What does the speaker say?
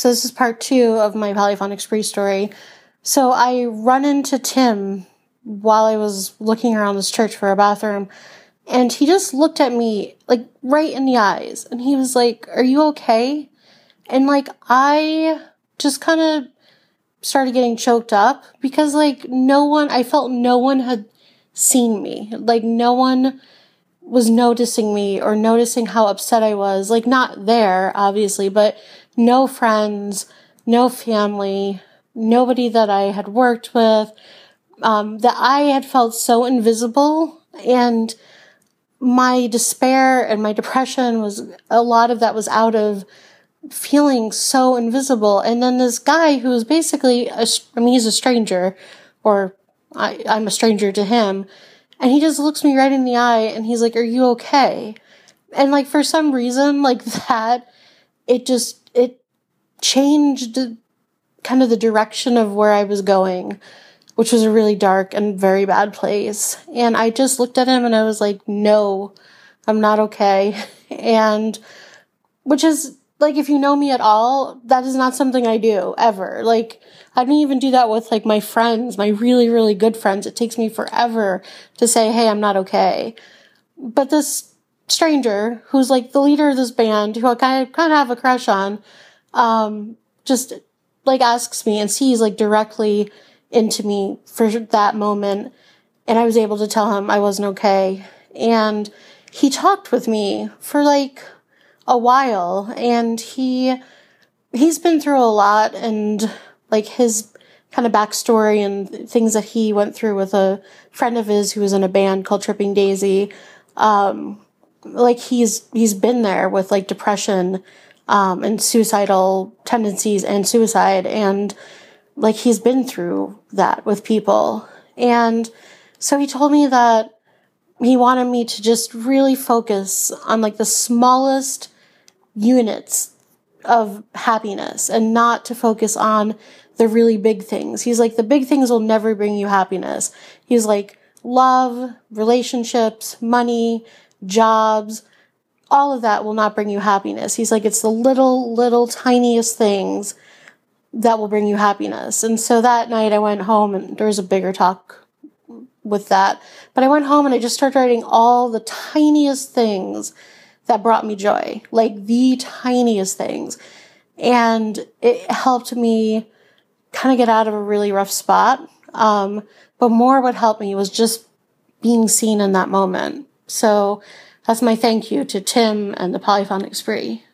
So this is part two of my polyphonic spree story. So I run into Tim while I was looking around this church for a bathroom, and he just looked at me like right in the eyes, and he was like, "Are you okay?" And like I just kind of started getting choked up because like no one, I felt no one had seen me. Like no one was noticing me or noticing how upset I was. Like not there, obviously, but no friends, no family, nobody that I had worked with. Um, that I had felt so invisible and my despair and my depression was a lot of that was out of feeling so invisible. And then this guy who was basically, a, I mean, he's a stranger, or I, I'm a stranger to him. And he just looks me right in the eye and he's like, Are you okay? And like, for some reason, like that, it just, it changed kind of the direction of where I was going, which was a really dark and very bad place. And I just looked at him and I was like, No, I'm not okay. And which is like if you know me at all, that is not something I do ever. Like I don't even do that with like my friends, my really, really good friends. It takes me forever to say, Hey, I'm not okay. But this stranger who's like the leader of this band, who I kind of, kind of have a crush on, um, just like asks me and sees like directly into me for that moment. And I was able to tell him I wasn't okay. And he talked with me for like a while and he he's been through a lot and like his kind of backstory and things that he went through with a friend of his who was in a band called Tripping Daisy. Um, like he's he's been there with like depression um, and suicidal tendencies and suicide and like he's been through that with people and so he told me that he wanted me to just really focus on like the smallest units of happiness and not to focus on the really big things. He's like, the big things will never bring you happiness. He's like, love, relationships, money, jobs, all of that will not bring you happiness. He's like, it's the little, little, tiniest things that will bring you happiness. And so that night I went home and there was a bigger talk with that. But I went home and I just started writing all the tiniest things that brought me joy, like the tiniest things. And it helped me kind of get out of a really rough spot. Um, but more what helped me was just being seen in that moment. So that's my thank you to Tim and the Polyphonic Spree.